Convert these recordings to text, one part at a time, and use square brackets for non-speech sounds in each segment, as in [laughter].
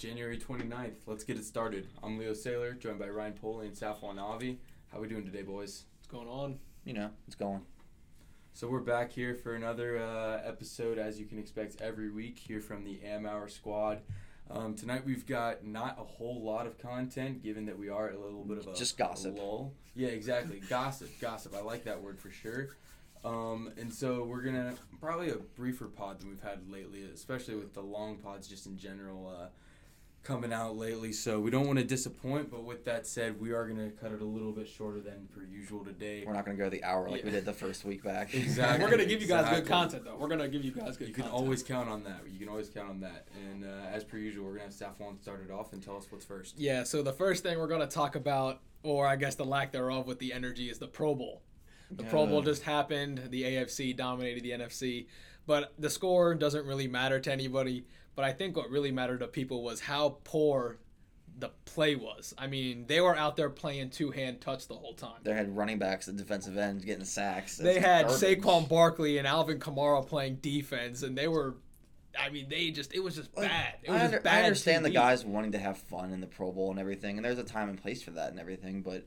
January 29th. Let's get it started. I'm Leo Saylor, joined by Ryan Poley and Safwan Avi. How we doing today, boys? What's going on? You know, it's going. So we're back here for another uh, episode, as you can expect every week, here from the Am Hour Squad. Um, tonight we've got not a whole lot of content, given that we are a little bit of a Just gossip. a lull. Yeah, exactly. [laughs] gossip, gossip. I like that word for sure. Um, and so we're gonna probably a briefer pod than we've had lately, especially with the long pods just in general uh, coming out lately. So we don't want to disappoint, but with that said, we are gonna cut it a little bit shorter than per usual today. We're not going to go the hour like we did the first week back. [laughs] Exactly. We're gonna give you guys Exactly. good content though. We're gonna give you guys good. You can content. always count on that. You can always count on that. And uh, as per usual, we're gonna have Safwan start it off and tell us what's first. Yeah. So the first thing we're gonna talk about, or I guess the lack thereof, with the energy is the Pro Bowl. The Pro Bowl just happened. The AFC dominated the NFC, but the score doesn't really matter to anybody. But I think what really mattered to people was how poor the play was. I mean, they were out there playing two hand touch the whole time. They had running backs at defensive ends getting sacks. They had garbage. Saquon Barkley and Alvin Kamara playing defense, and they were. I mean, they just it was just Like, bad. It I, was under- just bad. I understand the guys wanting to have fun in the Pro Bowl and everything, and there's a time and place for that and everything. But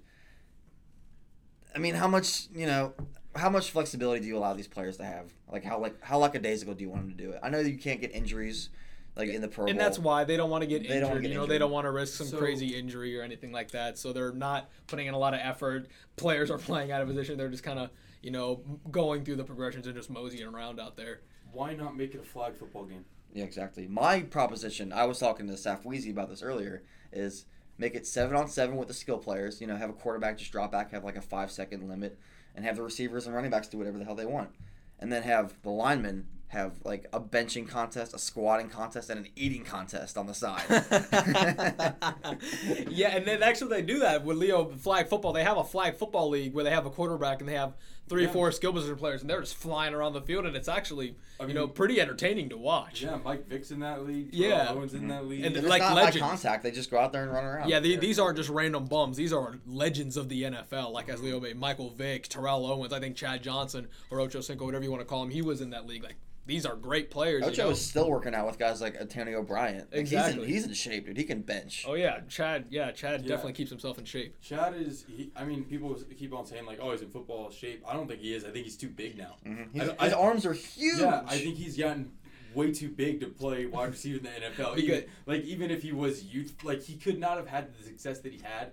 I mean, how much you know? How much flexibility do you allow these players to have? Like how like how lackadaisical do you want them to do it? I know you can't get injuries like in the Pro Bowl. and that's why they don't want to get They don't injured. get you know, they don't want to risk some So- crazy injury or anything like that. So they're not putting in a lot of effort. [laughs] Players are playing out of position. They're just kind of you know going through the progressions and just moseying around out there. Why not make it a flag football game? Yeah, exactly. My proposition, I was talking to Saf Weezy about this earlier, is make it seven on seven with the skill players. You know, have a quarterback just drop back, have like a five second limit, and have the receivers and running backs do whatever the hell they want. And then have the linemen have like a benching contest, a squatting contest, and an eating contest on the side. [laughs] yeah, and then actually they do that with Leo flag football. They have a flag football league where they have a quarterback and they have three Yeah. or four skill position players, and they're just flying around the field, and it's actually I you know pretty entertaining to watch. Yeah, Mike Vick's in that league. Terrell Yeah. Owens in that mhm. league. And it's like not legends. contact; they just go out there and run around. Yeah, the, these aren't just random bums. These are legends of the NFL, like as. Leo made Michael Vick, Terrell Owens, I think Chad Johnson or Ocho Cinco, whatever you want to call him. He was in that league. Like these are great players. you Ocho know? is still working out with guys like Antonio Bryant. Like, Exactly. He's in, he's in shape, dude. He can bench. Oh yeah, Chad. Yeah, Chad Yeah. definitely keeps himself in shape. Chad is. He, I mean, people keep on saying like, "Oh, he's in football shape." I don't think he is. I think he's too big now. Mhm. I- His, I- arms are huge. Yeah, I think he's gotten way too big to play wide receiver in the NFL. Even, like even if he was youth, like he could not have had the success that he had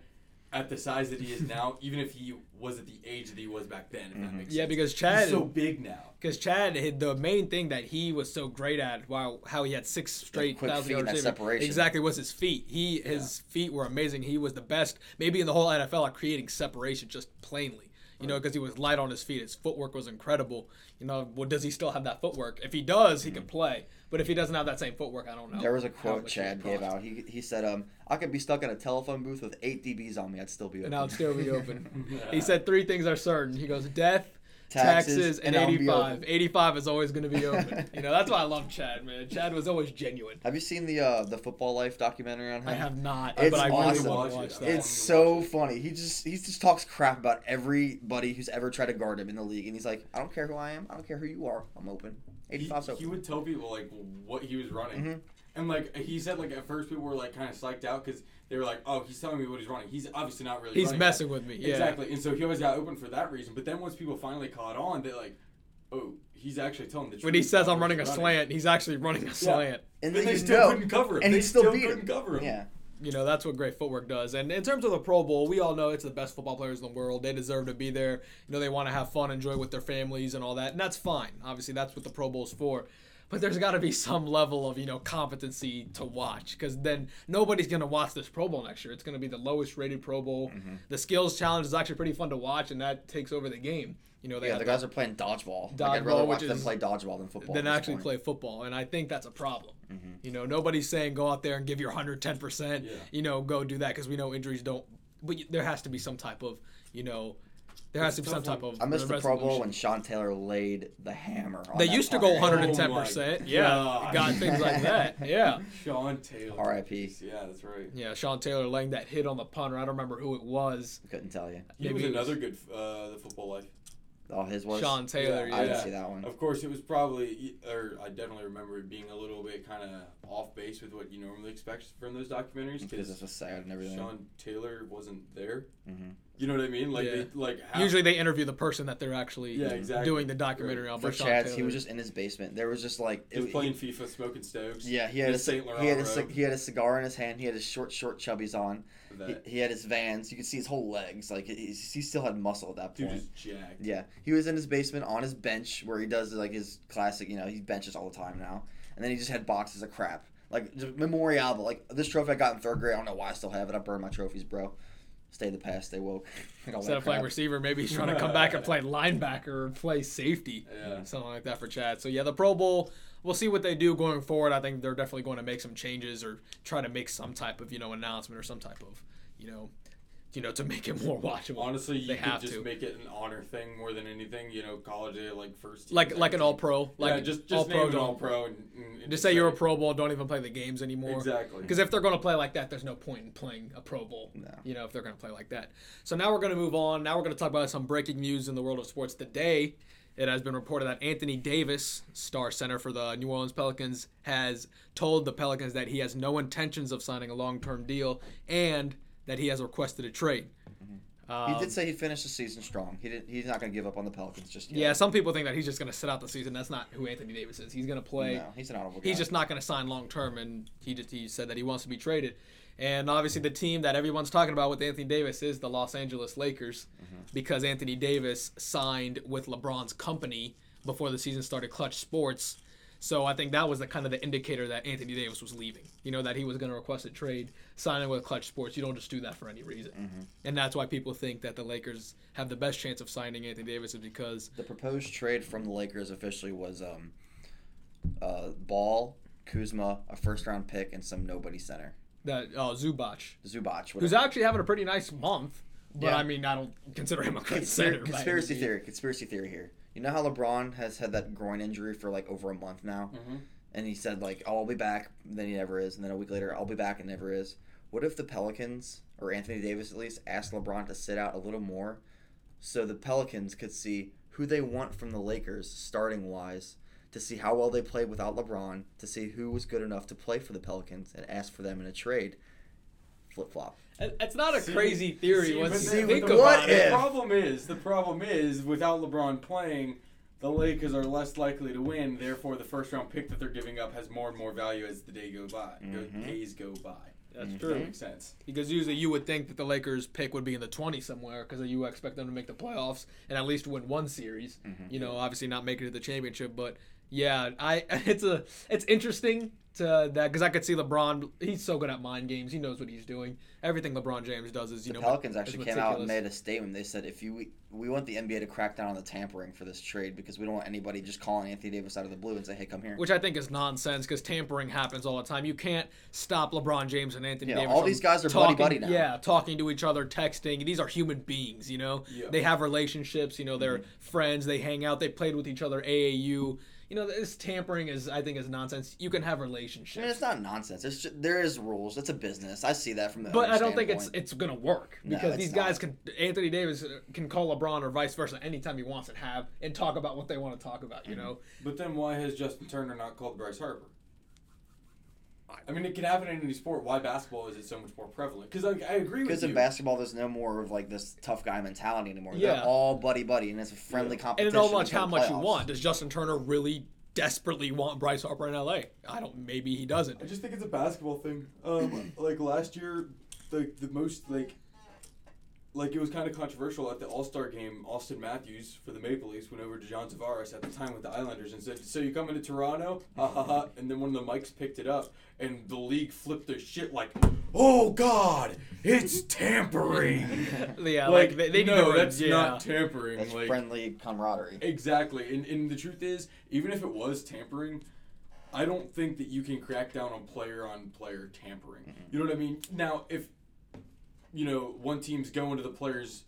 at the size that he is now, [laughs] even if he was at the age that he was back then. If that Mhm. makes Yeah, sense. because Chad, he's so big now. because Chad, the main thing that he was so great at, wow, how he had six straight quick thousand feet and yard that receiving, separation. Exactly, was his feet. He his feet were amazing. He was the best, maybe in the whole NFL, at creating separation just plainly. You know, because he was light on his feet. His footwork was incredible. You know, well, does he still have that footwork? If he does, he can play. But if he doesn't have that same footwork, I don't know. There was a quote Chad gave out. He, he said, um, I could be stuck in a telephone booth with eight DBs on me. I'd still be open. and I'll still be open. [laughs] he said three things are certain. He goes death, Taxes, taxes, and, and 85. 85 is always going to be open. you know, that's why I love Chad, man. Chad was always genuine. Have you seen the uh, the Football Life documentary on him? I have not, It's but I really awesome. want to Watch watch that. It's so funny. He just he just talks crap about everybody who's ever tried to guard him in the league, and he's like, I don't care who I am. I don't care who you are. I'm open. He, 85's he open. would tell people like what he was running, Mhm. And like he said, like at first people were like kind of psyched out because they were like, "Oh, he's telling me what he's running. He's obviously not really." He's running messing with me. Yeah. Exactly, and so he always got open for that reason. But then once people finally caught on, they're like, "Oh, he's actually telling the truth." When he says I'm running a he's slant, he's actually running a slant. and But then they still know- couldn't cover him. and they he still beat couldn't him. cover him. Yeah. You know, that's what great footwork does. And in terms of the Pro Bowl, we all know it's the best football players in the world. They deserve to be there. You know, they want to have fun, enjoy with their families and all that. And that's fine. Obviously, that's what the Pro Bowl's for. But there's got to be some level of, you know, competency to watch because then nobody's going to watch this Pro Bowl next year. It's going to be the lowest rated Pro Bowl. Mm-hmm. The skills challenge is actually pretty fun to watch, and that takes over the game. You know, they Yeah, the the- guys are playing dodgeball. like, Dodgeball, I'd rather which watch them play dodgeball than football. than actually point. play football. And I think that's a problem. Mm-hmm. You know, nobody's saying go out there and give your 110%, Yeah. you know, go do that because we know injuries don't. But there has to be some type of, you know, there has to be some type of. I missed the Pro Bowl when Sean Taylor laid the hammer. On They that used to go punter. 110%. Oh my yeah. God. Got things like that. [laughs] Yeah. Sean Taylor. R.I.P.. Yeah, that's right. Yeah. Sean Taylor laying that hit on the punter. I don't remember who it was. Couldn't tell you. He Maybe was it was- another good uh, the football life. All his was. Sean Taylor. Yeah, I didn't see that one. Of course, it was probably, or I definitely remember it being a little bit kind of off base with what you normally expect from those documentaries Because because it's just sad and everything. Sean Taylor wasn't there. Mhm. You know what I mean? Like, Yeah. they, like how, Usually they interview the person that they're actually Yeah, exactly. doing the documentary on. For But Sean Chad's, Taylor, he was just in his basement. There was just like it, just he- playing FIFA, smoking Stokes. Yeah, he had a His Saint he had a, Laurent cig- he had a cigar in his hand. He had his short short chubbies on. He, That he had his Vans. You could see his whole legs. Like he, he still had muscle at that point. dude point. is jacked. Yeah, he was in his basement on his bench where he does like his classic. You know, he benches all the time now. And then he just had boxes of crap. Like just memorial. Like this trophy I got in third grade. I don't know why I still have it. I burned my trophies, bro. Stay the past. Stay woke. [laughs] Instead of playing receiver, maybe he's trying to come [laughs] back and play linebacker or play safety. Yeah. something like that for Chad. So yeah, the Pro Bowl. We'll see what they do going forward. I think they're definitely going to make some changes or try to make some type of you know announcement or some type of you know, you know to make it more watchable. Honestly, you They could have just to. make it an honor thing more than anything. You know, college day like first team, like like an All. Pro. Like yeah, just all just name it don't- all pro and, and Just say you're a. Pro Bowl. Don't even play the games anymore. Exactly. Because if they're going to play like that, there's no point in playing a Pro Bowl. No. You know, if they're going to play like that. So now we're going to move on. Now we're going to talk about some breaking news in the world of sports today. It has been reported that Anthony Davis, star center for the New Orleans Pelicans, has told the Pelicans that he has no intentions of signing a long-term deal and that he has requested a trade. He Um, did say he'd finish the season strong. He did. He's not going to give up on the Pelicans just yet. yeah, some people think that he's just going to sit out the season. That's not who Anthony Davis is. He's going to play. No, he's an honorable. he's just not going to sign long term, and he just he said that he wants to be traded. And obviously, the team that everyone's talking about with Anthony Davis is the Los Angeles Lakers, because Anthony Davis signed with LeBron's company before the season started, Clutch Sports. So I think that was the kind of the indicator that Anthony Davis was leaving. You know that he was going to request a trade, signing with Clutch Sports. You don't just do that for any reason, and that's why people think that the Lakers have the best chance of signing Anthony Davis is because The proposed trade from the Lakers officially was um, uh, Ball, Kuzma, a first round pick, and some nobody center. That uh, Zubac, Zubac. who's actually having a pretty nice month. But Yeah. I mean, I don't consider him a center. Conspir- conspiracy theory. Conspiracy theory here. You know how LeBron has had that groin injury for like over a month now, Mhm. and he said like, "Oh, I'll be back," then he never is, and then a week later, "I'll be back," and never is. What if the Pelicans or Anthony Davis at least asked LeBron to sit out a little more, so the Pelicans could see who they want from the Lakers starting wise, to see how well they played without LeBron, to see who was good enough to play for the Pelicans, and ask for them in a trade. Flip flop. It's not a See- crazy theory see, once but you the- think but about what it. The problem is, the problem is, without LeBron playing, the Lakers are less likely to win. Therefore, the first round pick that they're giving up has more and more value as the day go by, go, Mhm. days go by. That's Mhm. Does that make sense? Because usually you would think that the Lakers pick would be in the 20 somewhere because you expect them to make the playoffs and at least win one series. Mhm. You know, obviously not make it to the championship, but yeah, I [laughs] it's a it's interesting to that because I could see LeBron. He's so good at mind games. He knows what he's doing. Everything LeBron James does is you The know Pelicans actually came out and made a statement. They said if you we want the NBA to crack down on the tampering for this trade because we don't want anybody just calling Anthony Davis out of the blue and say, "Hey, come here." Which I think is nonsense because tampering happens all the time. You can't stop LeBron James and Anthony Yeah, Davis. all these guys are talking, buddy-buddy now. Yeah, talking to each other, texting. These are human beings, you know. Yeah. They have relationships. You know, they're Mm-hmm. friends. They hang out. They played with each other. AAU. You know, this tampering is, I think, is nonsense. You can have relationships. I mean, relationships, it's not nonsense. It's just, there is rules. It's a business. I see that from the. but I don't think it's it's gonna work because it's these guys not. can. Anthony Davis can call LeBron or vice versa anytime he wants and have and talk about what they want to talk about. You Mm-hmm. know. But then why has Justin Turner not called Bryce Harper? I mean, it can happen in any sport. Why basketball is it so much more prevalent? Because I, I agree with you. because in basketball, there's no more of like this tough guy mentality anymore. Yeah. They're all buddy buddy, and it's a friendly Yeah. And competition. it all much until how the much you want. Does Justin Turner really desperately want Bryce Harper in LA? I don't. Maybe he doesn't. I just think it's a basketball thing. Um, [clears throat] like last year, the the most like, like it was kind of controversial at the All Star game. Auston Matthews for the Maple Leafs went over to John Tavares at the time with the Islanders and said, "So you coming to Toronto?" [laughs] Ha ha ha! And then one of the mics picked it up, and the league flipped their shit like, "Oh God, it's [laughs] tampering!" Yeah, like, like, they, they no, need that's yeah. not tampering. That's like, friendly camaraderie. Exactly, and, and the truth is, even if it was tampering, I don't think that you can crack down on player on player tampering. You know what I mean? Now, if you know one team's going to the player's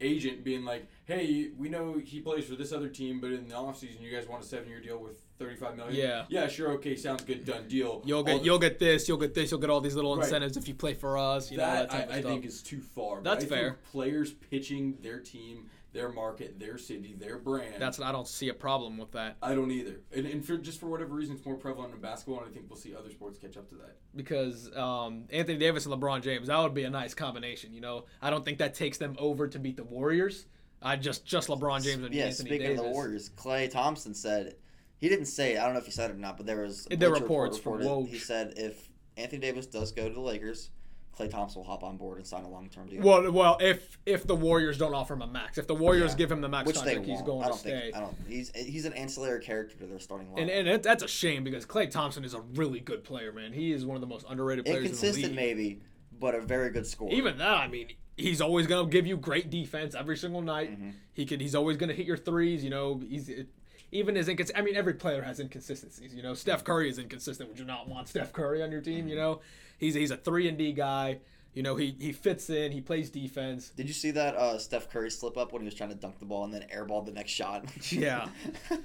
agent, being like, "Hey, we know he plays for this other team, but in the offseason, you guys want a seven-year deal with thirty-five million? Yeah. yeah, sure, okay, sounds good, done deal. You'll get you'll get this, you'll get this, you'll get all these little Right. incentives if you play for us. You know that that type I, I think is too far. That's fair. Players pitching their team their market, their city, their brand. That's I don't see a problem with that I don't either. And, and for just for whatever reason, it's more prevalent in basketball, and I think we'll see other sports catch up to that. because um, Anthony Davis and LeBron James that would be a nice combination. You know, I don't think that takes them over to beat the Warriors. I just just LeBron James and yeah, Anthony speaking Davis. of the Warriors, Klay Thompson said he didn't say. I don't know if he said it or not, but there was There Bleacher were Report reports from reported- Woj. He said if Anthony Davis does go to the Lakers, Klay Thompson will hop on board and sign a long term deal. Well, well, if if the Warriors don't offer him a max, if the Warriors Yeah. give him the max Which contract, he's going I to don't stay. think. I don't. He's he's an ancillary character to their starting lineup. And, and it, that's a shame because Klay Thompson is a really good player, man. He is one of the most underrated players in the Inconsistent, league. maybe, but a very good scorer. Even that, I mean, he's always gonna give you great defense every single night. Mm-hmm. He could, he's always gonna hit your threes. You know, he's it, even his incons. I mean, every player has inconsistencies. You know, Steph Curry is inconsistent. Would you not want Steph Curry on your team? Mm-hmm. You know, he's he's a three and D guy. You know, he he fits in. He plays defense. Did you see that uh, Steph Curry slip up when he was trying to dunk the ball and then airballed the next shot? [laughs] Yeah.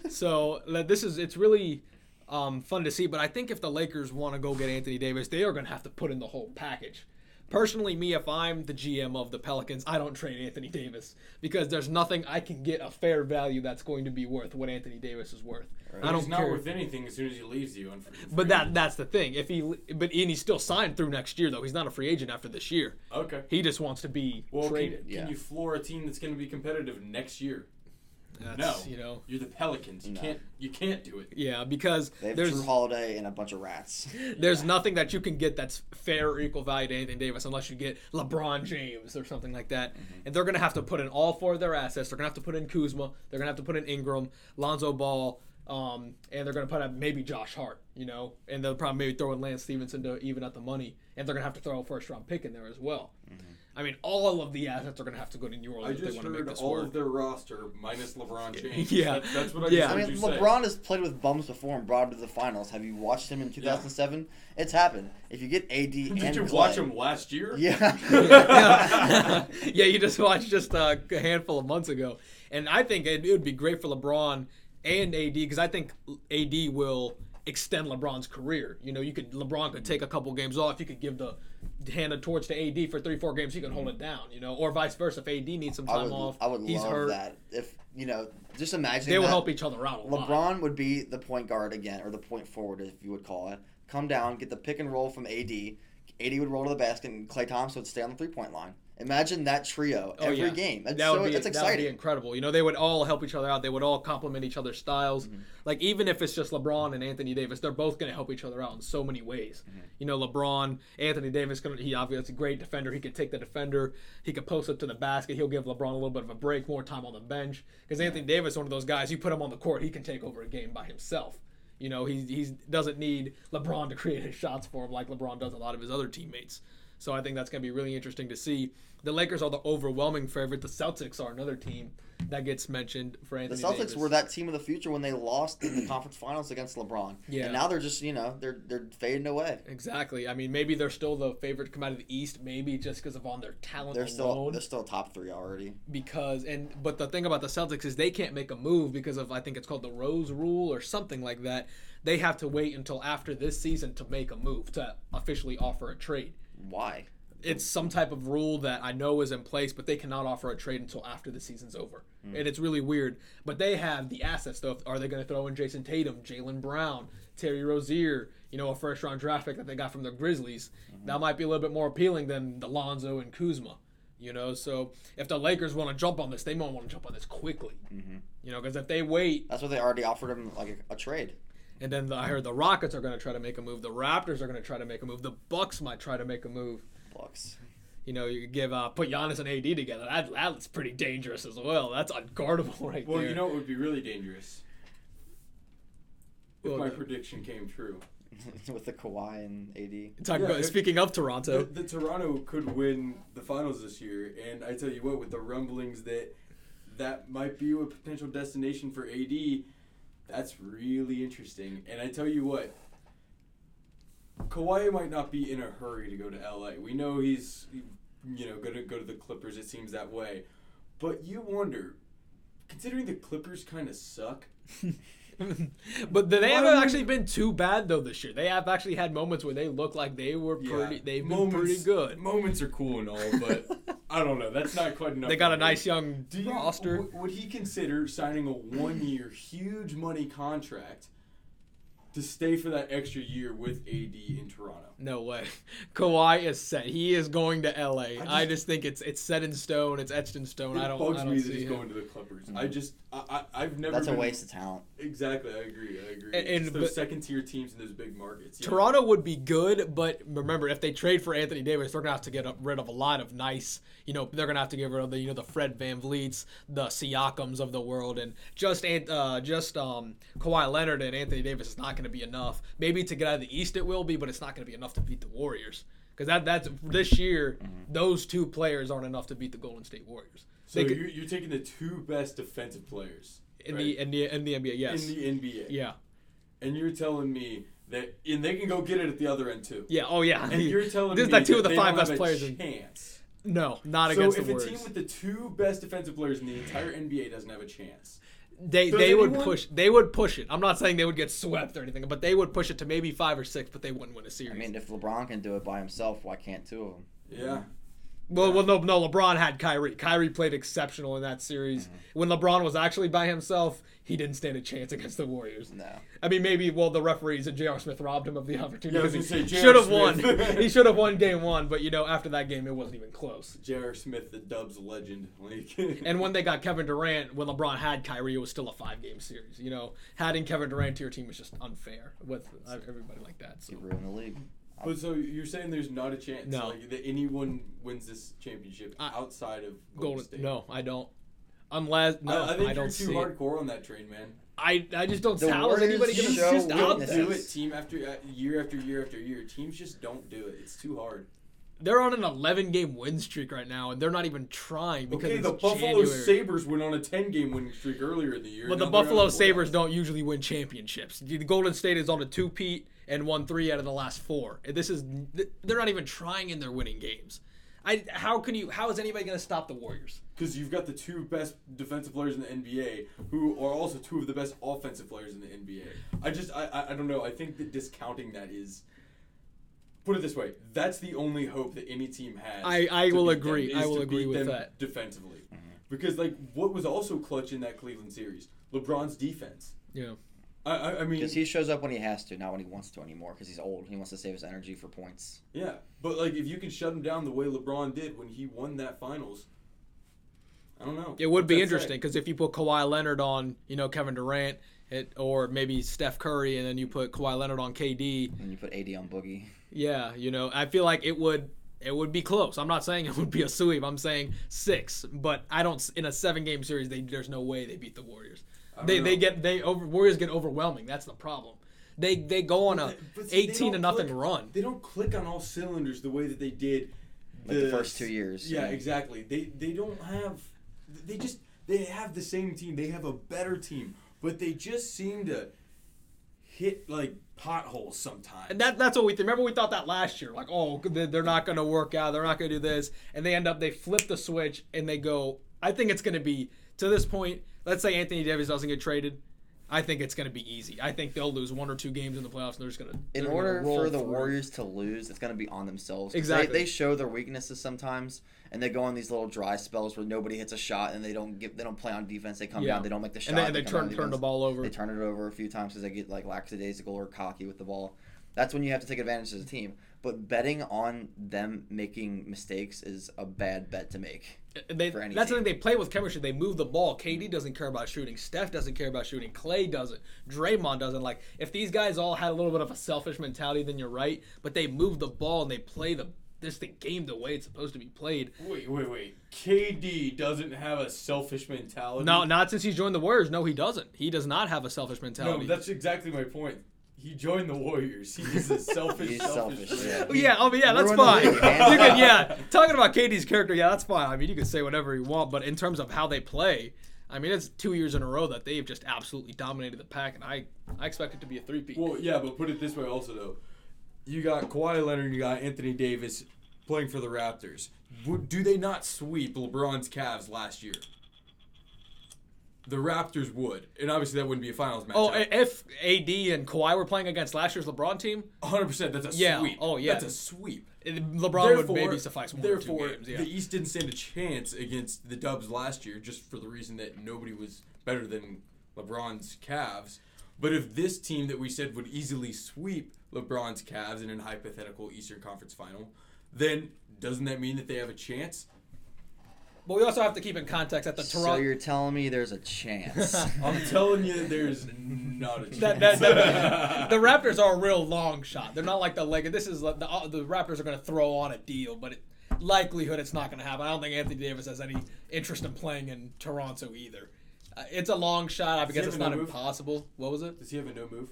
So this is it's really um, fun to see. But I think if the Lakers want to go get Anthony Davis, they are going to have to put in the whole package. Personally, me, if I'm the GM of the Pelicans, I don't trade Anthony Davis because there's nothing I can get a fair value that's going to be worth what Anthony Davis is worth. I don't He's not care. worth anything as soon as he leaves you. on but that that's the thing. If he but and he's still signed through next year though. He's not a free agent after this year. okay. He just wants to be Well, can, traded. can Yeah. you floor a team that's going to be competitive next year? That's, no. you know. You're the Pelicans. You No. can't. You can't do it. Yeah, because they have there's Jrue Holiday and a bunch of rats. [laughs] There's nothing that you can get that's fair or equal value to Anthony Davis unless you get LeBron James or something like that. Mm-hmm. And they're going to have to put in all four of their assets. They're going to have to put in Kuzma. They're going to have to put in Ingram, Lonzo Ball, um, and they're going to put up maybe Josh Hart, you know, and they'll probably maybe throw in Lance Stephenson to even at the money. And they're going to have to throw a first round pick in there as well. I mean, all of the assets are going to have to go to New I Orleans if they just want to make heard this all work. of their roster minus LeBron James. [laughs] Yeah. That- that's what I Yeah. just I mean, you say. LeBron has played with bums before and brought him to the finals. Have you watched him in 2007? It's happened. If you get AD [laughs] and you Clay- watch him last year? Yeah. [laughs] yeah, you just watched just uh, a handful of months ago, and I think it, it would be great for LeBron and AD because I think AD will extend LeBron's career. You know, you could LeBron could take a couple games off. You could give the hand the torch to AD for three, four games. He can hold it down. You know, or vice versa. If AD needs some I time would, off, I would he's love hurt. that. If you know, just imagine They will help each other out a lot. LeBron would be the point guard again, or the point forward, if you would call it. Come down, get the pick and roll from AD. AD would roll to the basket, and Klay Thompson would stay on the three point line. Imagine that trio Oh, every yeah. game. That's that so would be that's that would be incredible. You know, they would all help each other out. They would all complement each other's styles. Mm-hmm. Like even if it's just LeBron and Anthony Davis, they're both going to help each other out in so many ways. Mm-hmm. You know, LeBron, Anthony Davis, gonna, he obviously a great defender. He could take the defender. He could post up to the basket. He'll give LeBron a little bit of a break, more time on the bench. Because Anthony Davis, is one of those guys, you put him on the court, he can take over a game by himself. You know, he he doesn't need LeBron to create his shots for him like LeBron does a lot of his other teammates. So I think that's going to be really interesting to see. The Lakers are the overwhelming favorite. The Celtics are another team that gets mentioned for The Celtics Davis. were that team of the future when they lost in the conference finals against LeBron. Yeah. And now they're just, you know, they're they're fading away. Exactly. I mean, maybe they're still the favorite to come out of the East. Maybe just because of on their talent They're still they're still top three already. because and but the thing about the Celtics is they can't make a move because of I think it's called the Rose Rule or something like that. They have to wait until after this season to make a move to officially offer a trade. Why? It's some type of rule that I know is in place, but they cannot offer a trade until after the season's over, hmm. and it's really weird. But they have the assets. Though, are they going to throw in Jayson Tatum, Jaylen Brown, Terry Rozier? You know, a first round draft pick that they got from the Grizzlies. Mm-hmm. That might be a little bit more appealing than the Lonzo and Kuzma. You know, so if the Lakers want to jump on this, they might want to jump on this quickly. Mm-hmm. You know, because if they wait, That's what they already offered him like a, a trade. And then the, I heard the Rockets are going to try to make a move, the Raptors are going to try to make a move, the Bucks might try to make a move. Bucks. You know, you give uh, put Giannis and AD together. That that's pretty dangerous as well. That's unguardable [laughs] right Well, there. you know it would be really dangerous? If Well, my the- prediction came true. [laughs] With the Kawhi and AD. Talk Yeah, about, speaking of The, Toronto, the Toronto could win the finals this year, and I tell you what, with the rumblings that that might be a potential destination for AD, that's really interesting. And I tell you what, Kawhi might not be in a hurry to go to LA. We know he's, you know, going to go to the Clippers. It seems that way, but you wonder, considering the Clippers kind of suck. [laughs] [laughs] but they haven't actually been too bad though this year. They have actually had moments where they look like they were pretty. They've been pretty good. Moments are cool and all, but [laughs] I don't know. That's not quite enough. They got a nice young Do you, roster. w- would he consider signing a one-year huge money contract to stay for that extra year with AD in Toronto? No way. [laughs] Kawhi is set. He is going to LA. I just, just- think it's it's set in stone. It's etched in stone. It I don't. bugs I don't me that he's him. going to the Clippers. I just, I, I, I've never. That's a been- waste of talent. Exactly, I agree. I agree. And- It's and- those second-tier teams in those big markets. you know? Toronto would be good, but remember, if they trade for Anthony Davis, they're gonna have to get rid of a lot of nice. You know, they're gonna have to get rid of the you know the Fred VanVleets, the Siakams of the world, and just Ant- uh, just um, Kawhi Leonard and Anthony Davis is not gonna be enough. Maybe to get out of the East it will be, but it's not gonna be enough to beat the Warriors. Because that that's this year, mm-hmm. those two players aren't enough to beat the Golden State Warriors. So could- you're, you're taking the two best defensive players in right? the in the in the NBA, yes, in the NBA, yeah, and you're telling me that, and they can go get it at the other end too. yeah, oh yeah. And you're telling This me like two of the they five don't best have a in- chance. no, not So against if a team with the two best defensive players in the entire NBA doesn't have a chance, they Does they would anyone- push they would push it. I'm not saying they would get swept or anything, but they would push it to maybe five or six, but they wouldn't win a series. I mean, if LeBron can do it by himself, why can't two of them? yeah. well, well, no, no. LeBron had Kyrie. Kyrie played exceptional in that series. Mm-hmm. When LeBron was actually by himself, he didn't stand a chance against the Warriors. No. I mean, maybe well, the referees and J.R. Smith robbed him of the opportunity. Yeah, I was he say, should have won. [laughs] He should have won game one, but you know, after that game, it wasn't even close. J.R. Smith, the Dubs legend, like. [laughs] And when they got Kevin Durant, when LeBron had Kyrie, it was still a five-game series. You know, having Kevin Durant to your team was just unfair with uh, everybody like that. So. He ruined the league. But so you're saying there's not a chance, No. like that anyone wins this championship I- outside of Golden, Golden, State? no, I don't. Unless no, I, I think I don't you're too see. It. hardcore on that train, man. I I just don't. The how is Warriors anybody gonna show just out weaknesses. there? Do it team after uh, year after year after year. Teams just don't do it. It's too hard. They're on an 11 game win streak right now, and they're not even trying because Okay, it's the Buffalo January. Sabres went on a 10 game winning streak earlier in the year. But the Now they're out Buffalo Sabres don't usually win championships. The Golden State is on a two-peat and won three out of the last four. And This is they're not even trying in their winning games. I how can you how is anybody going to stop the Warriors? Because you've got the two best defensive players in the NBA, who are also two of the best offensive players in the NBA. I just, I, I, don't know. I think that discounting that is. Put it this way: that's the only hope that any team has. I- I will agree. them, I will agree with that. defensively. Because like, what was also clutch in that Cleveland series? LeBron's defense. Yeah. I, I, I mean, Because he shows up when he has to, not when he wants to anymore. Because he's old. He wants to save his energy for points. yeah, but like, if you can shut him down the way LeBron did when he won that finals, I don't know. It would be What's that interesting because if you put Kawhi Leonard on, you know, Kevin Durant, it, or maybe Steph Curry, and then you put Kawhi Leonard on KD, And you put AD on Boogie. yeah, you know, I feel like it would it would be close. I'm not saying it would be a sweep. I'm saying six, but I don't in a seven game series. They, there's no way they beat the Warriors. Don't They they get they over Warriors get overwhelming. That's the problem. They they go on a But- but see, 18 to nothing click- run. They don't click on all cylinders the way that they did Like the first two years, Yeah, yeah. exactly. They they don't have. They just they have the same team. They have a better team, but they just seem to hit like potholes sometimes. And that, that's what we remember. We thought that last year, like, oh, they're not going to work out. They're not going to do this, and they end up they flip the switch and they go. I think it's going to be to this point. Let's say Anthony Davis doesn't get traded. I think it's going to be easy. I think they'll lose one or two games in the playoffs, and they're just going to. In order for the Warriors to lose, it's going to be on themselves. Exactly. They, they show their weaknesses sometimes, and they go on these little dry spells where nobody hits a shot, and they don't give, they don't play on defense. They come Yeah. down, they don't make the shot, and then they come turn turn the ball over. They turn it over a few times because they get like lackadaisical or cocky with the ball. That's when you have to take advantage as a team. But betting on them making mistakes is a bad bet to make. They, for any that's the thing. They play with chemistry. They move the ball. KD doesn't care about shooting. Steph doesn't care about shooting. Clay doesn't. Draymond doesn't. Like if these guys all had a little bit of a selfish mentality, then you're right. But they move the ball and they play the this the game the way it's supposed to be played. wait, wait, wait. KD doesn't have a selfish mentality. No, not since he's joined the Warriors. No, he doesn't. He does not have a selfish no, mentality. that's exactly my point. He joined the Warriors. He's a [laughs] selfish, He's selfish. selfish, man. Oh, yeah, oh yeah, that's Ruined fine. you could, yeah, talking about KD's character, yeah, that's fine. I mean, you can say whatever you want, but in terms of how they play, I mean, it's two years in a row that they've just absolutely dominated the pack, and I, I expect it to be a three-peat. Well, yeah, but put it this way also though. You got Kawhi Leonard, you got Anthony Davis playing for the Raptors. Do they not sweep LeBron's Cavs last year? The Raptors would, and obviously that wouldn't be a finals match. oh, if AD and Kawhi were playing against last year's LeBron team, 100. percent That's a Yeah, sweep. oh, yeah. That's a sweep. LeBron would maybe suffice one therefore, or two games. Yeah. the East didn't stand a chance against the Dubs last year, just for the reason that nobody was better than LeBron's Cavs. But if this team that we said would easily sweep LeBron's Cavs in an hypothetical Eastern Conference final, then doesn't that mean that they have a chance? But we also have to keep in context that the Toronto. So you're telling me there's a chance? [laughs] I'm telling you, there's not a chance. that, that, that- [laughs] the Raptors are a real long shot. They're not like the Lakers. This is like the uh, the Raptors are going to throw on a deal, but it, likelihood it's not going to happen. I don't think Anthony Davis has any interest in playing in Toronto either. Uh, it's a long shot. I Does guess it's not no move? impossible. What was it? Does he have a no move?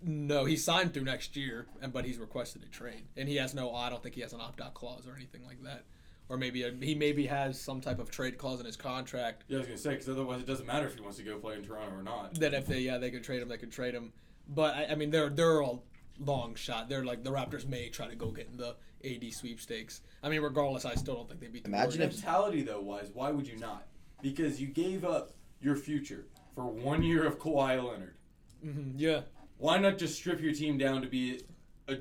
No, he signed through next year, and but he's requested a trade, and he has no. I don't think he has an opt out clause or anything like that, or maybe a, he maybe has some type of trade clause in his contract Yeah, I was gonna say because otherwise it doesn't matter if he wants to go play in Toronto or not. that if they yeah they could trade him, they could trade him. But I, I mean they're they're a long shot. They're like the Raptors may try to go get in the AD sweepstakes. I mean regardless, I still don't think they beat the Imagine Warriors. if- mentality though wise, why would you not? Because you gave up your future for one year of Kawhi Leonard. Mhm, yeah. Why not just strip your team down to be a,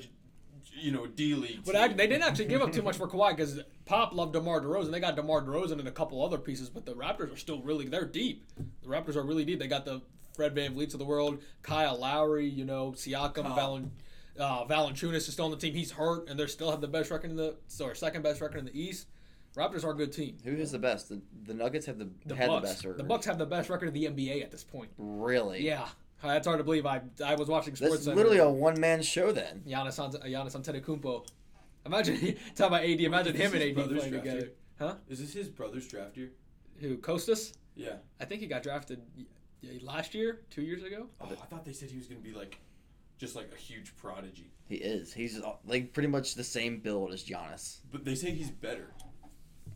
you know, D league? But I, they didn't actually give up too [laughs] much for Kawhi because Pop loved DeMar DeRozan. They got DeMar DeRozan and a couple other pieces, but the Raptors are still really they're deep. The Raptors are really deep. They got the Fred VanVleets of the world, Kyle Lowry, you know, Siakam, Kyle. Valen, uh, Valanciunas is still on the team. He's hurt, and they still have the best record in the or second best record in the East. Raptors are a good team. Who is the best? The, the Nuggets have the, The had Bucks, the best record. the Bucks have the best record in the NBA at this point. Really? Yeah, that's hard to believe. I I was watching Sports That's Center. literally a one man show then. Giannis, Ant- Giannis Antetokounmpo. Imagine [laughs] talk about AD. Imagine Is him this and AD brother's playing draft together. year? Huh? Is this his brother's draft year? Who? Kostas? Yeah. I think he got drafted y- y- last year, two years ago. Oh, I thought they said he was gonna be like, just like a huge prodigy. He is. He's uh, like pretty much the same build as Giannis. But they say he's better.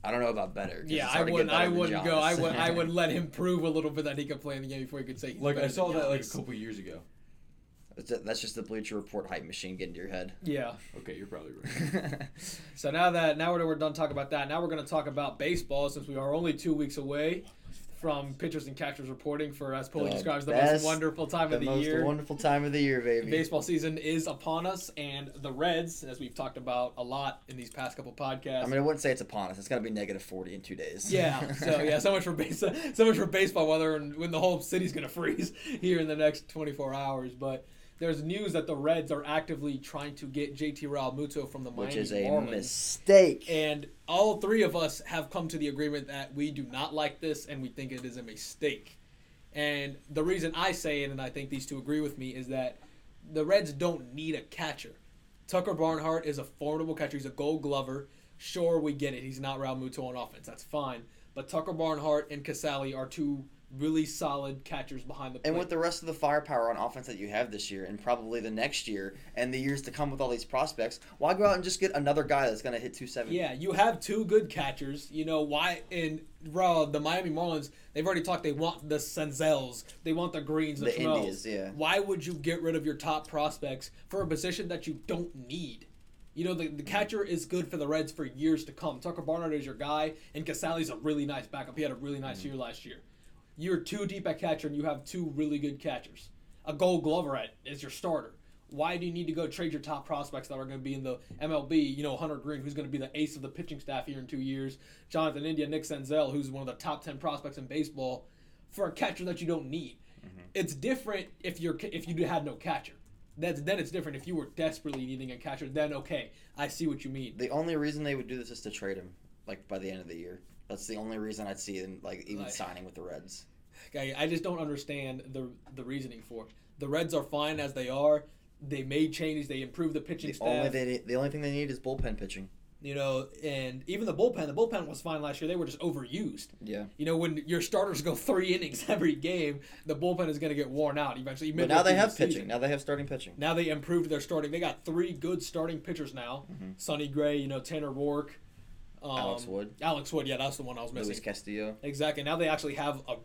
I don't know about better. Yeah, I hard to get wouldn't. I wouldn't go. I would. I [laughs] would let him prove a little bit that he could play in the game before he could say. He's Like I saw than that like a couple years ago. That's- That's just the Bleacher Report hype machine getting to your head. Yeah. Okay, you're probably right. [laughs] So now that now we're, we're done talking about that, now we're going to talk about baseball since we are only two weeks away from pitchers and catchers reporting for as Paulie describes the best- most wonderful time the of the most year. wonderful time of the year, baby. Baseball season is upon us, and the Reds, as we've talked about a lot in these past couple podcasts. I mean, I wouldn't say it's upon us. It's gonna be negative forty in two days. yeah, so [laughs] yeah, so much for base, so much for baseball weather, and when the whole city's gonna freeze [laughs] here in the next 24 hours. But there's news that the Reds are actively trying to get JT Realmuto from the which is a Marlins. mistake. And all three of us have come to the agreement that we do not like this and we think it is a mistake. And the reason I say it, and I think these two agree with me, is that the Reds don't need a catcher. Tucker Barnhart is a formidable catcher. He's a gold glover. Sure, we get it. He's not Realmuto on offense. That's fine. But Tucker Barnhart and Casali are two really solid catchers behind the plate. And with the rest of the firepower on offense that you have this year, and probably the next year, and the years to come with all these prospects, why go out and just get another guy that's going to hit 270? Yeah, you have two good catchers. You know why? In raw, the Miami Marlins, they've already talked. They want the Senzels, they want the Greenes, the, The. Yeah. Why would you get rid of your top prospects for a position that you don't need? You know, the, the catcher is good for the Reds for years to come. Tucker Barnhart is your guy, and Casali's a really nice backup. He had a really nice Mm-hmm. year last year. You're too deep at catcher, and you have two really good catchers. A Gold Glover at is your starter. Why do you need to go trade your top prospects that are going to be in the MLB? You know, Hunter Greene, who's going to be the ace of the pitching staff here in two years. Jonathan India, Nick Senzel, who's one of the top ten prospects in baseball, for a catcher that you don't need. Mm-hmm. It's different if you're if you had no catcher. That's then it's different if you were desperately needing a catcher. Then okay, I see what you mean. The only reason they would do this is to trade him, like by the end of the year. That's the only reason I'd see them like even Like- signing with the Reds. Okay, I just don't understand the the reasoning for it. The Reds are fine as they are. They made changes. They improved the pitching The only staff. they, the only thing they need is bullpen pitching. you know, and even the bullpen. The bullpen was fine last year. They were just overused. Yeah. You know, when your starters go three [laughs] innings every game, the bullpen is going to get worn out eventually. But now they have pitching. Now they have starting pitching. Now they improved their starting. They got three good starting pitchers now. Sonny Gray, you know, Tanner Roark, um, Mm-hmm. Alex Wood. Alex Wood, yeah, that's the one I was missing. Luis Castillo. Exactly. Now they actually have a.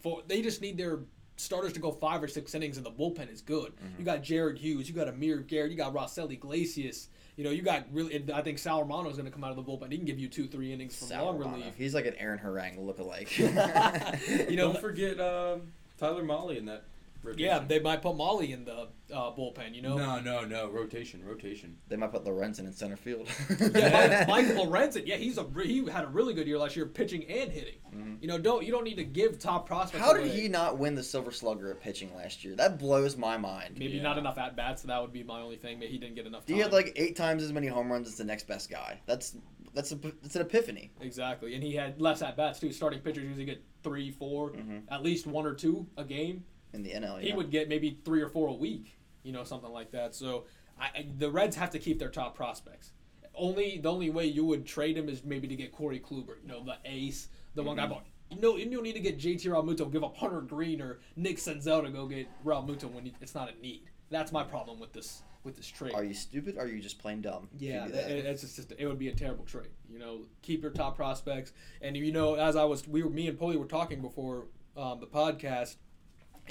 Four, they just need their starters to go five or six innings, and the bullpen is good. Mm-hmm. You got Jared Hughes, you got Amir Garrett, you got Raisel Iglesias. You know, you got really. and I think Sal Romano is going to come out of the bullpen. He can give you two, three innings from Sal long Romano. relief. He's like an Aaron Harang lookalike. [laughs] you know, Don't forget um, Tyler Mahle in that Rotation. Yeah, they might put Mahle in the uh, bullpen. You know. No, no, no. Rotation, rotation. They might put Lorenzen in center field. Yeah, [laughs] Mike, Mike Lorenzen. Yeah, he's a re- he had a really good year last year, pitching and hitting. Mhm. You know, don't you don't need to give top prospects. How did away. he not win the Silver Slugger at pitching last year? That blows my mind. Maybe Yeah. not enough at bats. So that would be my only thing. Maybe he didn't get enough. He had like eight times as many home runs as the next best guy. That's that's a, that's an epiphany. exactly, and he had less at bats too. Starting pitchers usually get three, 4 Mhm. at least one or two a game. In the NL. He yeah. would get maybe three or four a week. You know, something like that. So I, I, the Reds have to keep their top prospects. Only the only way you would trade him is maybe to get Corey Kluber. You know, the ace, the one Mm-hmm. guy. But you know, you don't need to get JT Realmuto, give up Hunter Greene or Nick Senzel to go get Realmuto when it's not a need. That's my problem with this with this trade. Are you stupid? Or are you just plain dumb? Yeah, that- that? it's just, it would be a terrible trade. You know, keep your top prospects, and you know, as I was, we were, me and Polly were talking before um, the podcast,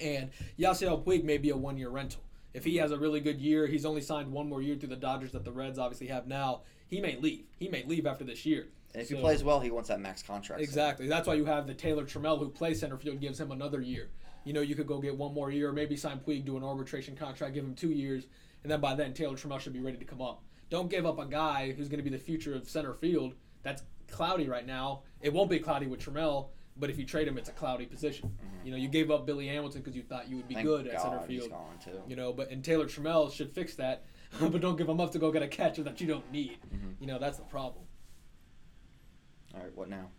and Yasiel Puig may be a one-year rental. If he has a really good year, he's only signed one more year through the Dodgers that the Reds obviously have now. He may leave. He may leave after this year. and if he plays well, he wants that max contract. so- Exactly. That's why you have the Taylor Trammell who plays center field gives him another year. You know, you could go get one more year, maybe sign Puig, do an arbitration contract, give him two years, and then by then Taylor Trammell should be ready to come up. Don't give up a guy who's going to be the future of center field. That's cloudy right now. It won't be cloudy with Trammell, but if you trade him, it's a cloudy position. You know, you gave up Billy Hamilton because you thought you would be Thank good at God center he's field. gone too. You know, but and Taylor Trammell should fix that, [laughs] but don't give him up to go get a catcher that you don't need. Mhm. You know, that's the problem. All right, what now?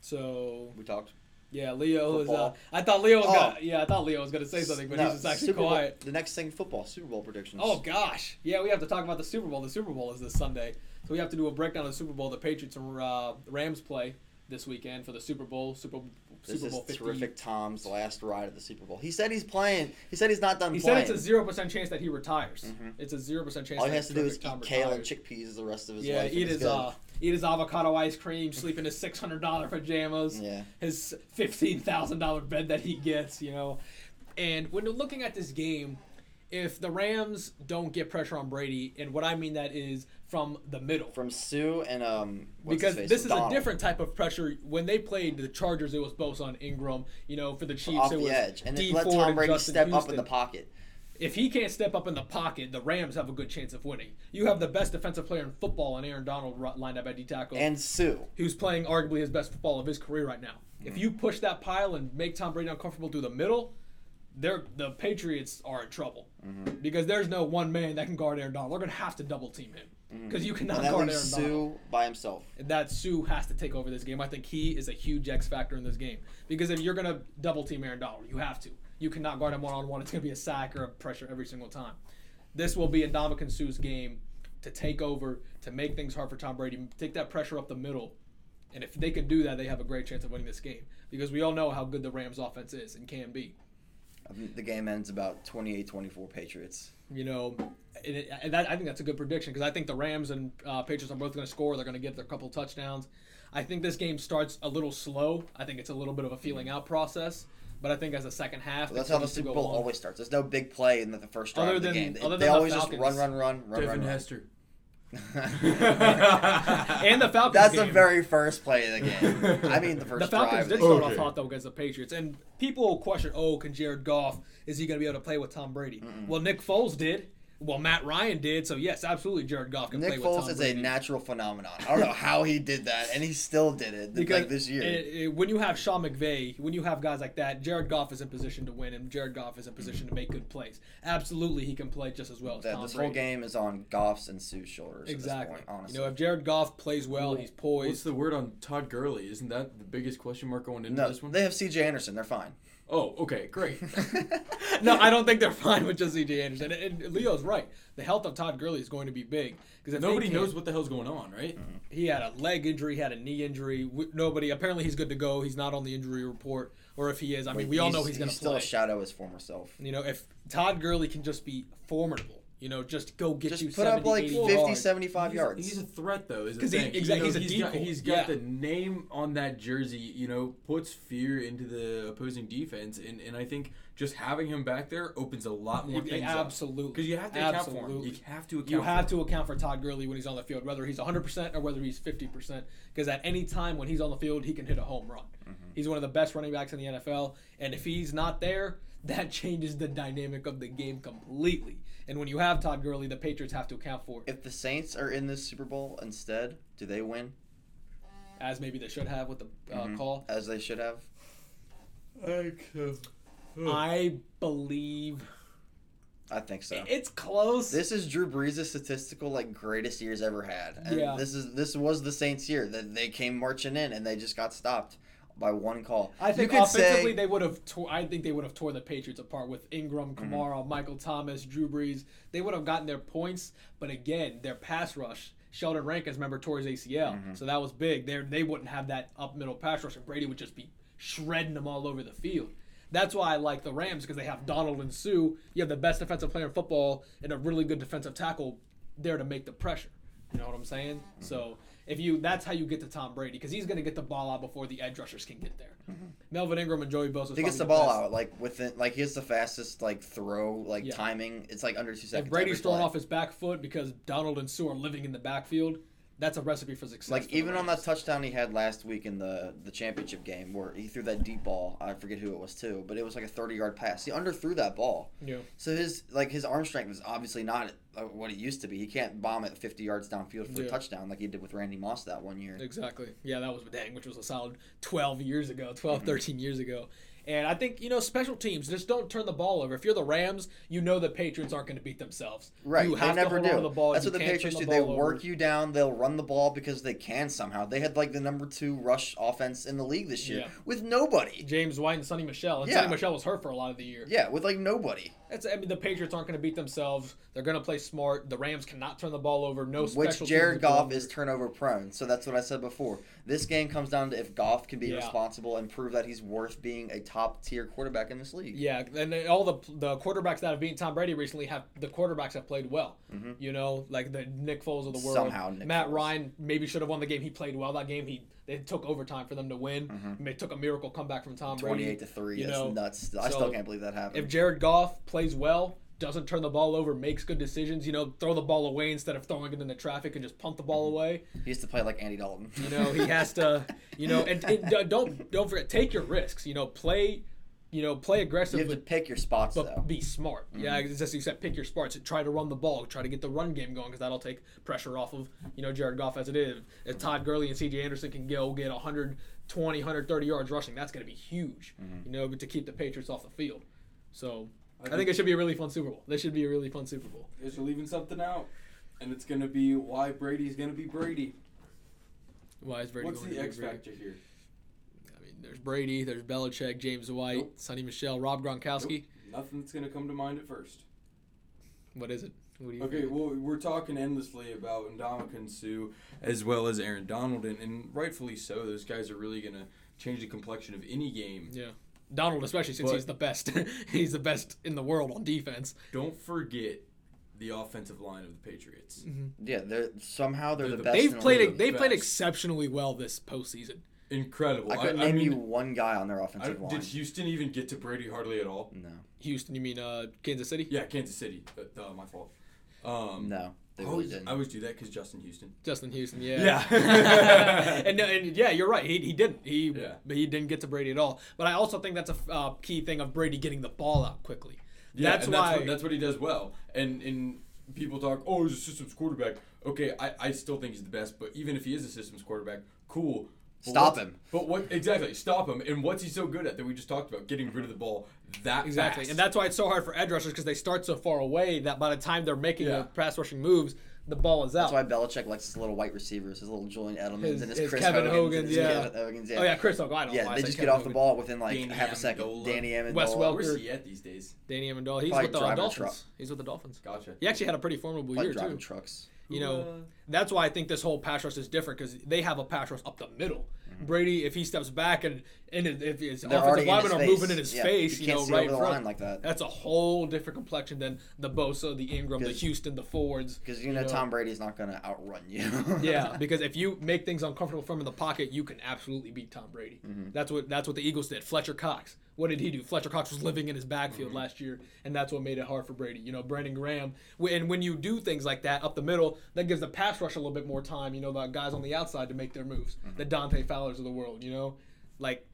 So We talked. yeah, Leo is. Uh, I thought Leo was Oh. gonna. Yeah, I thought Leo was gonna say something, but No, he's just actually Super Bowl- quiet. the next thing, football, Super Bowl predictions. Oh gosh, yeah, we have to talk about the Super Bowl. The Super Bowl is this Sunday, so we have to do a breakdown of the Super Bowl. The Patriots and uh, Rams play this weekend for the Super Bowl. Super this Super is Bowl 50. terrific. Tom's last ride at the Super Bowl. He said he's playing. He said he's not done He playing. said it's a zero percent chance that he retires. Mhm. It's a zero percent chance. All he has to do is eat Terrific Tom kale and chickpeas the rest of his Yeah, life. and eat his uh, eat his avocado ice cream, sleep in his six hundred dollar pajamas. Yeah. his fifteen thousand dollar bed that he gets, you know. And when you're looking at this game, if the Rams don't get pressure on Brady, and what I mean that is from the middle. From Suh and um. what's because this is Donald. a different type of pressure. When they played the Chargers, it was Bosa and Ingram. You know, for the Chiefs, off it the was edge, and D then let Tom Brady step up in the pocket. If he can't step up in the pocket, the Rams have a good chance of winning. You have the best defensive player in football, and Aaron Donald lined up at D tackle And Suh. who's playing arguably his best football of his career right now. Mm-hmm. If you push that pile and make Tom Brady uncomfortable through the middle, they're the Patriots are in trouble Mm-hmm. because there's no one man that can guard Aaron Donald. They're gonna have to double team him because you cannot Mm-hmm. And that guard Aaron Donald. Suh by himself. And that Suh has to take over this game. I think he is a huge X factor in this game because if you're gonna double team Aaron Donald, you have to. You cannot guard him one on one. It's gonna be a sack or a pressure every single time. This will be a Ndamukong Suh's game to take over, to make things hard for Tom Brady, take that pressure up the middle. And if they can do that, they have a great chance of winning this game because we all know how good the Rams offense is and can be. I think the game ends about 28-24 Patriots. You know, and, it, and that, I think that's a good prediction because I think the Rams and uh, Patriots are both going to score. They're going to get their couple touchdowns. I think this game starts a little slow. I think it's a little bit of a feeling out process. But I think as a second half, Well, that's it how the Super Bowl always starts. There's no big play in the, the first drive Other of the than- game. They, other they than the always just Falcons. run, run, run, run, Devin run, Hester. [laughs] and the Falcons. That's game. the very first play of the game. I mean, the [laughs] first The Falcons drive. did start Okay. off hot though against the Patriots, and people question, "Oh, can Jared Goff is he going to be able to play with Tom Brady?" Well, Nick Foles did. Well, Matt Ryan did. So yes, absolutely, Jared Goff can Nick play with Foles Tom is Brady. a natural phenomenon. I don't know how he did that, and he still did it because like this year. it- it- when you have Sean McVay, when you have guys like that, Jared Goff is in position to win, and Jared Goff is in position to make good plays. Absolutely, he can play just as well as that Tom this Brady. whole game is on Goff's and Suh's shoulders. Exactly. At this point, honestly. you know, if Jared Goff plays well, he's poised. What's the word on Todd Gurley? Isn't that the biggest question mark going into no, this one? they have C.J. Anderson. They're fine. Oh, okay, great. [laughs] no, I don't think they're fine with just C.J. Anderson. And, and Leo's right. The health of Todd Gurley is going to be big because Nobody knows what the hell's going on, right? Mm-hmm. He had a leg injury, he had a knee injury. Nobody. Apparently, he's good to go. He's not on the injury report, or if he is, I mean, But we all know he's going to still a shadow his former self. You know, if Todd Gurley can just be formidable, you know, just go get you put 70, up like 80 50, yards. 75 he's, yards. He's a threat, though. Is the 'Cause he- exactly, You know, he's a he's got, he's got yeah. the name on that jersey. You know, puts fear into the opposing defense, and and I think just having him back there opens a lot more Yeah, things absolutely. Because you have to account for him. You have to account. You have for to account for Todd Gurley when he's on the field, whether he's 100% or whether he's 50%. Because at any time when he's on the field, he can hit a home run. Mm-hmm. He's one of the best running backs in the NFL. And if he's not there, that [laughs] changes the dynamic of the game completely. And when you have Todd Gurley, the Patriots have to account for it, If the Saints are in this Super Bowl instead, do they win as maybe they should have with the uh, Mhm. call. as they should have? I believe I think so. it's close. This is Drew Brees' statistical like greatest years ever had, and Yeah. this is this was the Saints' year that they came marching in and they just got stopped by one call. I think offensively say, they would have. Tore, I think they would have tore the Patriots apart with Ingram, Mm-hmm. Kamara, Michael Thomas, Drew Brees. They would have gotten their points, but again, their pass rush. Sheldon Rankins, remember, tore his ACL, Mm-hmm. so that was big. They they wouldn't have that up middle pass rush, and Brady would just be shredding them all over the field. That's why I like the Rams because they have Donald and Suh. You have the best defensive player in football and a really good defensive tackle there to make the pressure. You know what I'm saying? Mm-hmm. So if you, that's how you get to Tom Brady because he's going to get the ball out before the edge rushers can get there. Melvin Ingram and Joey Bosa. Mm-hmm. he gets the ball out like within like he has the fastest like throw like Yeah. timing. It's like under two seconds. If Brady's throwing off his back foot because Donald and Suh are living in the backfield, that's a recipe for success. Like for even on that touchdown he had last week in the the championship game where he threw that deep ball. I forget who it was too, but it was like a thirty yard pass. He underthrew that ball. Yeah. So his like his arm strength is obviously not uh, what it used to be. He can't bomb it fifty yards downfield for Yeah. a touchdown like he did with Randy Moss that one year. Exactly. Yeah, that was dang, which was a solid 12 years ago, 12, Mm-hmm. 13 years ago. And I think, you know, special teams, just don't turn the ball over. If you're the Rams, you know the Patriots aren't going to beat themselves. Right, You they have to never do. the ball. That's You what the Patriots the do. They work over. you down. They'll run the ball because they can somehow. They had like the number two rush offense in the league this year Yeah. with nobody. James White and Sony Michel. And Yeah. Sony Michel was hurt for a lot of the year. Yeah, with like nobody. That's, I mean, the Patriots aren't going to beat themselves. They're going to play smart. The Rams cannot turn the ball over. No special Which Jared Goff is turnover prone. So that's what I said before. This game comes down to if Goff can be Yeah. responsible and prove that he's worth being a top tier quarterback in this league. Yeah, and all the the quarterbacks that have beaten Tom Brady recently have the quarterbacks have played well. You know, like the Nick Foles of the world. Mm-hmm. Somehow Nick Matt Foles. Ryan maybe should have won the game. He played well that game. He they took overtime for them to win. They took a miracle comeback from Tom Brady. Mm-hmm. Twenty-eight to three. you That's know, nuts. I so still can't believe that happened. If Jared Goff plays well, doesn't turn the ball over, makes good decisions, you know, throw the ball away instead of throwing it into traffic and just punt the ball Mm-hmm. away. he used to play like Andy Dalton. You know, he has to, [laughs] you know, and, and don't don't forget take your risks. You know, play, you know, play aggressive, you have to but, pick your spots but though. be smart. Yeah, it's just you said pick your spots. Try to run the ball. Try to get the run game going because that'll take pressure off of you know Jared Goff as it is. If Todd Gurley and C.J. Anderson can go get 120, 130 yards rushing, that's going to be huge. You know, to keep the Patriots off the field. So. I think it should be a really fun Super Bowl. This should be a really fun Super Bowl. Guess you're leaving something out, and it's gonna be why Brady's gonna be Brady. Why is Brady What's going the to be X Brady? factor here? I mean, there's Brady, there's Belichick, James White, Nope. Sony Michel, Rob Gronkowski. Nothing that's gonna come to mind at first. What is it? What do you Okay, think? well, we're talking endlessly about Ndamukong Suh as well as Aaron Donald, and, and rightfully so. Those guys are really gonna change the complexion of any game. Yeah. Donald, especially since But- he's the best. [laughs] he's the best in the world on defense. Don't forget the offensive line of the Patriots. Yeah, they're somehow they're, They're the the- best. They've in the played. They've played exceptionally well this postseason. Incredible. I couldn't I, name mean, you one guy on their I, offensive line. did Houston even get to Brady hardly at all? No, Houston, you mean uh, Kansas City? Yeah, Kansas City. Uh, uh, my fault. Um, no, they I really always, didn't. I always do that because Justin Houston. Justin Houston, yeah. Yeah. [laughs] and, and yeah, you're right. He, he didn't. He Yeah. he didn't get to Brady at all. But I also think that's a uh, key thing of Brady getting the ball out quickly. Yeah, that's and why. that's what, that's what he does well. And and people talk, oh, he's a systems quarterback. Okay, I, I still think he's the best, but even if he is a systems quarterback, cool. But Stop what's- him. But what exactly? Stop him. And what's he so good at that we just talked about? Getting rid of the ball that Exactly, fast. and that's why it's so hard for edge rushers because they start so far away that by the time they're making Yeah. the pass rushing moves, the ball is out. That's why Belichick likes his little white receivers, his little Julian Edelmans His- and his, his Chris Kevin Hogan's Hogan's, yeah. Kevin Hogan's, yeah. Oh yeah, Chris Hogan. I don't Yeah, why they just Kevin get off the ball within like Danny half a second. Amendola. Danny Amendola. Wes Welker. Where's he at these days? Danny Amendola. He's Probably with the Dolphins. truck. He's with the Dolphins. Gotcha. He actually had a pretty formidable Like year driving too. trucks. You know, uh, that's why I think this whole pass rush is different because they have a pass rush up the middle. Mm-hmm. Brady, if he steps back and and if his They're offensive linemen are moving in his Yeah, face, you you, know, right over in the front, like that. That's a whole different complexion than the Bosa, the Ingram, the Houston, the Fords. Because you know, know. Tom Brady's not going to outrun you. [laughs] yeah, [laughs] because if you make things uncomfortable for him in the pocket, you can absolutely beat Tom Brady. Mm-hmm. That's what that's what the Eagles did. Fletcher Cox. What did he do? Fletcher Cox was living in his backfield Mm-hmm. last year, and that's what made it hard for Brady. You know, Brandon Graham. And when you do things like that up the middle, that gives the pass rush a little bit more time. You know, the guys on the outside to make their moves. Mm-hmm. The Dante Fowlers of the world. You know, like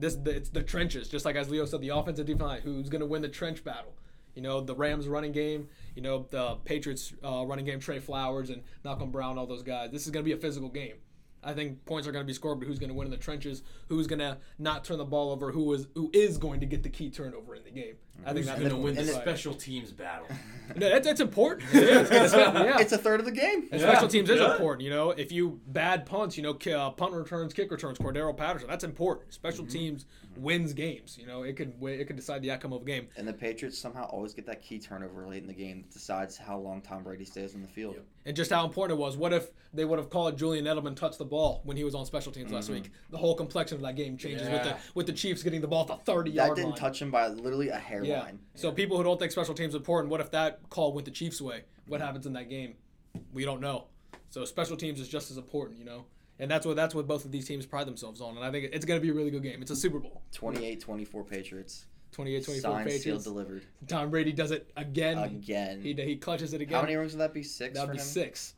this the, it's the trenches. Just like as Leo said, the offensive defense line, who's going to win the trench battle. You know, the Rams running game, you know, the Patriots uh, running game, Trey Flowers and Malcolm Brown, all those guys. This is going to be a physical game. I think points are going to be scored, but who's going to win in the trenches? Who's going to not turn the ball over? Who is who is going to get the key turnover in the game? I think Who's that's going to win the and it- special teams battle? [laughs] No, that's, that's important. It is. [laughs] It's- yeah. It's a third of the game. And Yeah. special teams is Yeah. important. You know, if you bad punts, you know, ki- uh, punt returns, kick returns, Cordarrelle Patterson, that's important. Special Mm-hmm. teams wins games. You know, it could wi- it could decide the outcome of a game. And the Patriots somehow always get that key turnover late in the game that decides how long Tom Brady stays on the field. Yep. And just how important it was. What if they would have called Julian Edelman touch the ball when he was on special teams last week? The whole complexion of that game changes with the Yeah. with the Chiefs getting the ball at the thirty That yard didn't line. touch him by literally a hairline. Yeah. So people who don't think special teams important, what if that call went the Chiefs' way? Mm-hmm. What happens in that game? We don't know. So special teams is just as important, you know. And that's what that's what both of these teams pride themselves on. And I think it's going to be a really good game. It's a Super Bowl. 28-24 Patriots. 28 24 Signed, sealed, delivered. Tom Brady does it again. Again. He, he clutches it again. How many rings would that be? Six That would be him? six.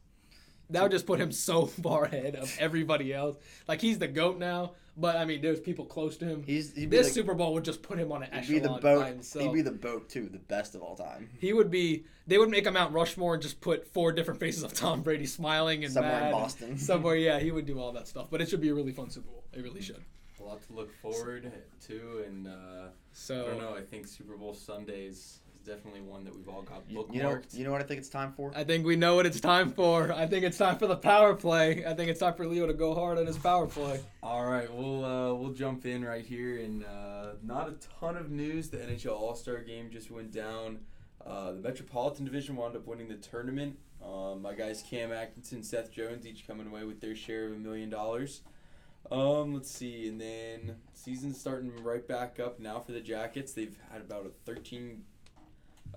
That would just put him so [laughs] far ahead of everybody else. Like he's the goat now, but I mean, there's people close to him. He's he'd be this the, Super Bowl would just put him on an he'd be echelon the boat. himself. He'd be the boat too, the best of all time. he would be. They would make a Mount Rushmore and just put four different faces of Tom Brady smiling and Somewhere in mad. Boston. [laughs] Somewhere, [laughs] yeah, he would do all that stuff. But it should be a really fun Super Bowl. It really should. A lot to look forward to, and uh, So I don't know. I think Super Bowl Sundays is definitely one that we've all got bookmarked. you know, you know what I think it's time for? I think we know what it's time for. I think it's time for the power play. I think it's time for Leo to go hard on his power play. All right, we'll uh, we'll jump in right here, and uh, not a ton of news. The NHL All Star Game just went down. Uh, the Metropolitan Division wound up winning the tournament. Um, my guys Cam Atkinson, Seth Jones, each coming away with their share of a million dollars. Um, let's see, and then season's starting right back up now for the Jackets. They've had about a 13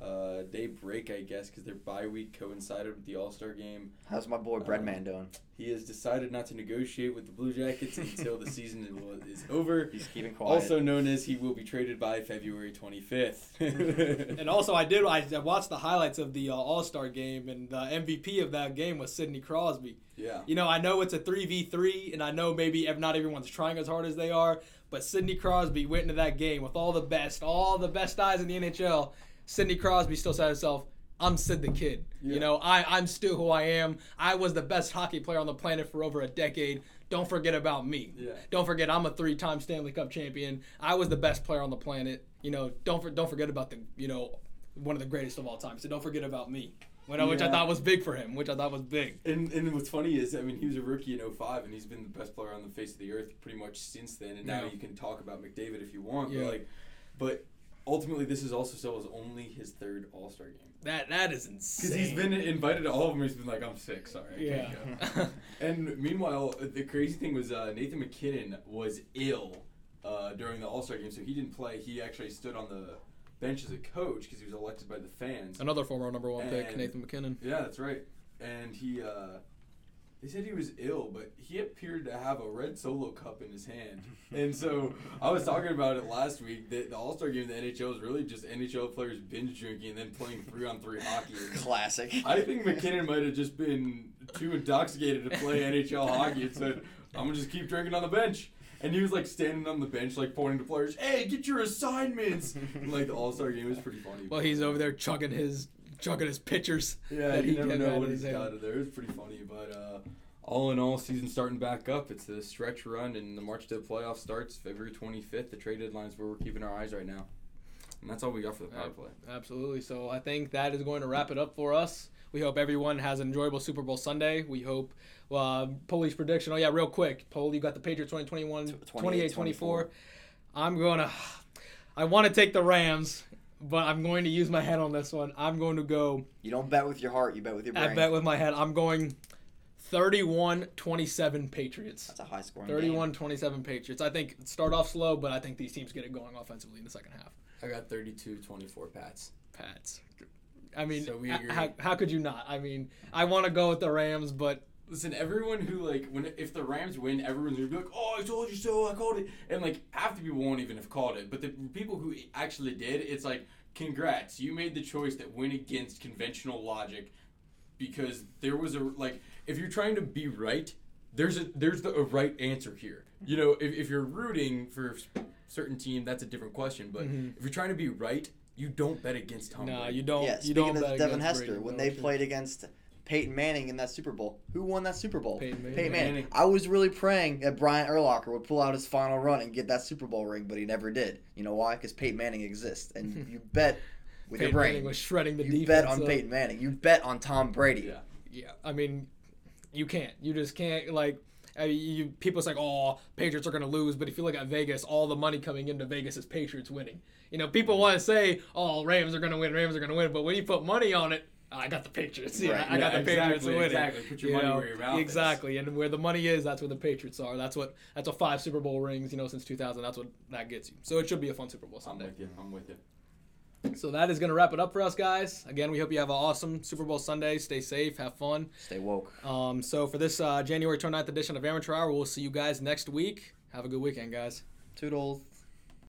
uh, day break, I guess, because their bye week coincided with the All Star Game. How's my boy Breadman doing? He has decided not to negotiate with the Blue Jackets until the [laughs] season is- is over. He's keeping quiet. Also known as he will be traded by February 25th. [laughs] And also, I did. I I watched the highlights of the uh, All Star game, and the MVP of that game was Sidney Crosby. yeah. You know, I know it's a three v three, and I know maybe not everyone's trying as hard as they are, but Sidney Crosby went into that game with all the best, all the best eyes in the NHL. Sidney Crosby still said to himself, "I'm Sid the Kid. Yeah. You know, I I'm still who I am. I was the best hockey player on the planet for over a decade. Don't forget about me. Yeah. Don't forget I'm a three-time Stanley Cup champion. I was the best player on the planet. You know, don't for, don't forget about the you know one of the greatest of all time. So don't forget about me." Which I- which I thought was big for him, which I thought was big. And, and what's funny is, I mean, he was a rookie in 05, and he's been the best player on the face of the earth pretty much since then. And now you can talk about McDavid if you want, Yeah. but like, but ultimately, this is also still his only his third All Star game That that is insane. because he's been invited to all of them. He's been like, I'm sick, sorry, I Yeah. can't go. [laughs] And meanwhile, the crazy thing was uh, Nathan MacKinnon was ill uh, during the All Star game, so he didn't play. He actually stood on the bench as a coach because he was elected by the fans. Another former number one pick, Nathan MacKinnon. Yeah, that's right. And he, uh, they said he was ill, but he appeared to have a red solo cup in his hand. And so I was talking about it last week that the All Star game in the NHL is really just NHL players binge drinking and then playing three on three hockey. Classic. I think MacKinnon might have just been too intoxicated to play NHL hockey and said, I'm gonna just keep drinking on the bench. And he was like standing on the bench, like pointing to players, "Hey, get your assignments!" And, like the All Star game was pretty funny. Well, he's over there chugging his chugging his pitchers. yeah, that you he never can know what in he's his got of there. It's pretty funny, but uh, all in all, season starting back up. It's the stretch run, and the March to the playoff starts February 25th. The trade deadline is where we're keeping our eyes right now, and that's all we got for the power play. Absolutely. So I think that is going to wrap it up for us. We hope everyone has an enjoyable Super Bowl Sunday. We hope uh, Police prediction. Oh yeah, real quick. Poll, you got the Patriots 2021 28 24. I'm going to I want to take the Rams, but I'm going to use my head on this one. I'm going to go You don't bet with your heart, you bet with your brain. I bet with my head. I'm going 31-27 Patriots. That's a high score. 31-27 Patriots. I think start off slow, but I think these teams get it going offensively in the second half. I got 32-24 Pats. Pats. I mean, So we agree. how, how could you not? I mean, I want to go with the Rams, but Listen, everyone who like when if the Rams win, everyone's gonna be like, "Oh, I told you so! I called it!" And like half the people won't even have called it, but the people who actually did, it's like, "Congrats! You made the choice that went against conventional logic, because there was a like if you're trying to be right, there's a there's the a right answer here. You know, if, if you're rooting for a certain team, that's a different question. But Mhm. if you're trying to be right, you don't bet against Tom Nah, you don't. yeah, you don't of bet Devin Hester, Brady, when no, they sure. played against Peyton Manning in that Super Bowl, who won that Super Bowl? Peyton Manning. Peyton Manning. Manning. I was really praying that Brian Urlacher would pull out his final run and get that Super Bowl ring, but he never did. You know why? Because Peyton Manning exists, and [laughs] you bet with Peyton your brain. Manning was shredding the you defense. bet on up. Peyton Manning. You bet on Tom Brady. Yeah. Yeah, I mean, you can't. You just can't. Like, you people say, "Oh, Patriots are going to lose," but if you look at Vegas, all the money coming into Vegas is Patriots winning. You know, people want to say, "Oh, Rams are going to win. Rams are going to win," but when you put money on it, I got the Patriots. Yeah, Right. I got Yeah, the Patriots exactly, winning. exactly. Put your You money know, where your mouth is. Exactly, and where the money is, that's where the Patriots are. That's what. That's what five Super Bowl rings. You know, since 2000, that's what that gets you. So it should be a fun Super Bowl Sunday. I'm Sunday. with you. I'm with you. So that is going to wrap it up for us, guys. Again, we hope you have an awesome Super Bowl Sunday. Stay safe, have fun. Stay woke. Um, so for this uh, January 29th edition of Amateur Hour, we'll see you guys next week. Have a good weekend, guys. Toodles.